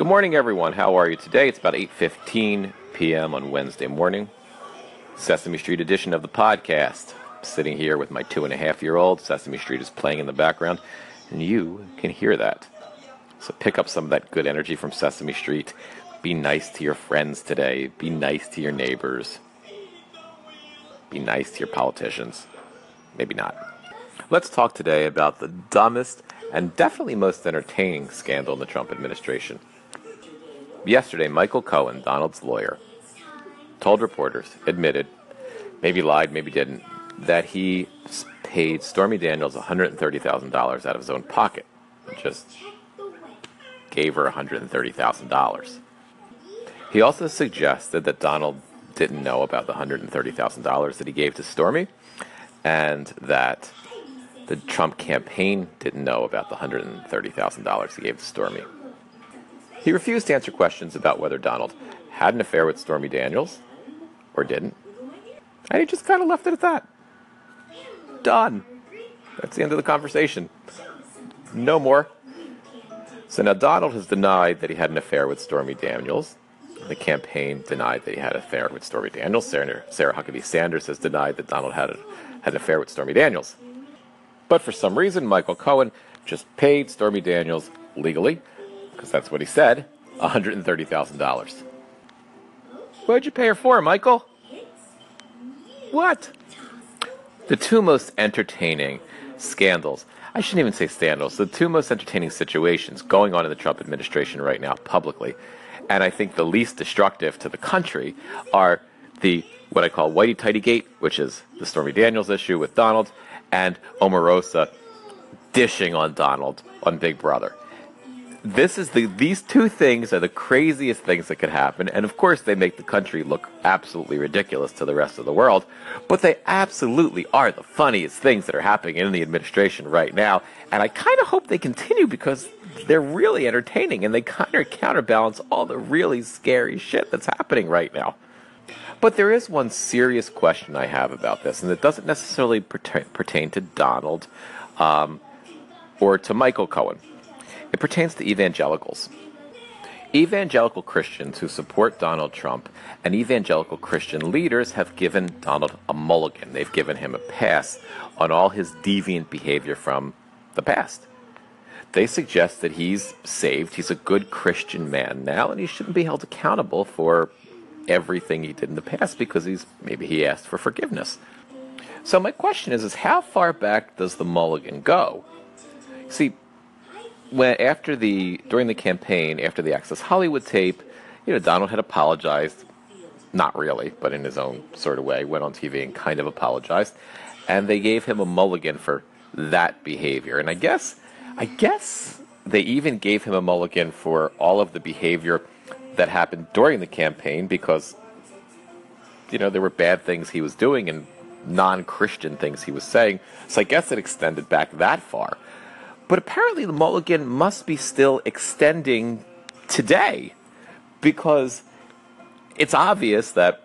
Good morning, everyone. How are you today? It's about 8:15 p.m. on Wednesday morning. Sesame Street edition of the podcast. sitting here with my two and a half year old. Sesame Street is playing in the background, and you can hear that. So pick up some of that good energy from Sesame Street. Be nice to your friends today. Be nice to your neighbors. Be nice to your politicians. Maybe not. Let's talk today about the dumbest and definitely most entertaining scandal in the Trump administration. Yesterday, Michael Cohen, Donald's lawyer, told reporters, admitted, maybe lied, maybe didn't, that he paid Stormy Daniels $130,000 out of his own pocket. Just gave her $130,000. He also suggested that Donald didn't know about the $130,000 that he gave to Stormy and that the Trump campaign didn't know about the $130,000 he gave to Stormy. He refused to answer questions about whether Donald had an affair with Stormy Daniels or didn't. And he just kind of left it at that. Done. That's the end of the conversation. No more. So now Donald has denied that he had an affair with Stormy Daniels. The campaign denied that he had an affair with Stormy Daniels. Sarah, Sarah Huckabee Sanders has denied that Donald had, a, had an affair with Stormy Daniels. But for some reason, Michael Cohen just paid Stormy Daniels legally because that's what he said, $130,000. What'd you pay her for, Michael? What? The two most entertaining scandals, I shouldn't even say scandals, the two most entertaining situations going on in the Trump administration right now publicly, and I think the least destructive to the country, are the what I call Whitey Tighty Gate, which is the Stormy Daniels issue with Donald, and Omarosa dishing on Donald on Big Brother this is the these two things are the craziest things that could happen. And of course they make the country look absolutely ridiculous to the rest of the world. But they absolutely are the funniest things that are happening in the administration right now. And i kind of hope they continue because they're really entertaining and they kind of counterbalance all the really scary shit that's happening right now. But there is one serious question i have about this and it doesn't necessarily pertain pertain to donald um, or to michael cohen it pertains to evangelicals. Evangelical Christians who support Donald Trump and evangelical Christian leaders have given Donald a mulligan. They've given him a pass on all his deviant behavior from the past. They suggest that he's saved, he's a good Christian man now, and he shouldn't be held accountable for everything he did in the past because he's maybe he asked for forgiveness. So my question is is how far back does the mulligan go? See, when after the during the campaign after the Access Hollywood tape, you know Donald had apologized, not really, but in his own sort of way, went on TV and kind of apologized, and they gave him a mulligan for that behavior. And I guess, I guess they even gave him a mulligan for all of the behavior that happened during the campaign because you know there were bad things he was doing and non-Christian things he was saying. So I guess it extended back that far. But apparently, the mulligan must be still extending today because it's obvious that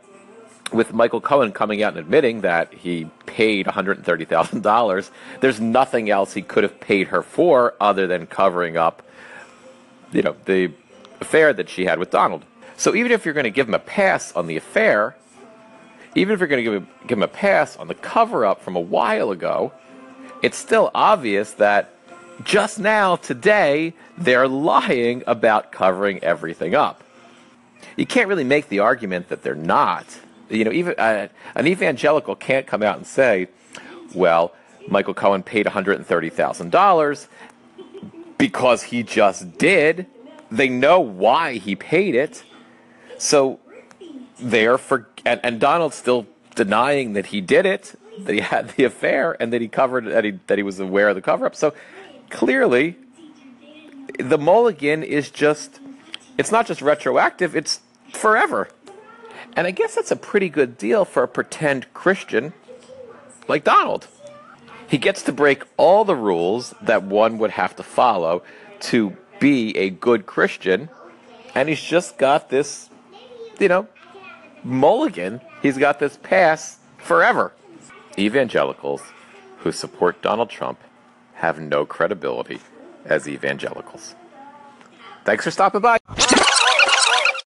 with Michael Cohen coming out and admitting that he paid $130,000, there's nothing else he could have paid her for other than covering up, you know, the affair that she had with Donald. So even if you're going to give him a pass on the affair, even if you're going to give him, give him a pass on the cover up from a while ago, it's still obvious that just now, today, they're lying about covering everything up. You can't really make the argument that they're not. You know, even uh, an evangelical can't come out and say, well, Michael Cohen paid $130,000 because he just did. They know why he paid it. So they're for, and, and Donald's still denying that he did it, that he had the affair, and that he covered, that he, that he was aware of the cover up. So clearly, the mulligan is just, it's not just retroactive, it's forever. And I guess that's a pretty good deal for a pretend Christian like Donald. He gets to break all the rules that one would have to follow to be a good Christian, and he's just got this, you know, mulligan. He's got this pass forever. Evangelicals who support Donald Trump have no credibility as evangelicals. Thanks for stopping by.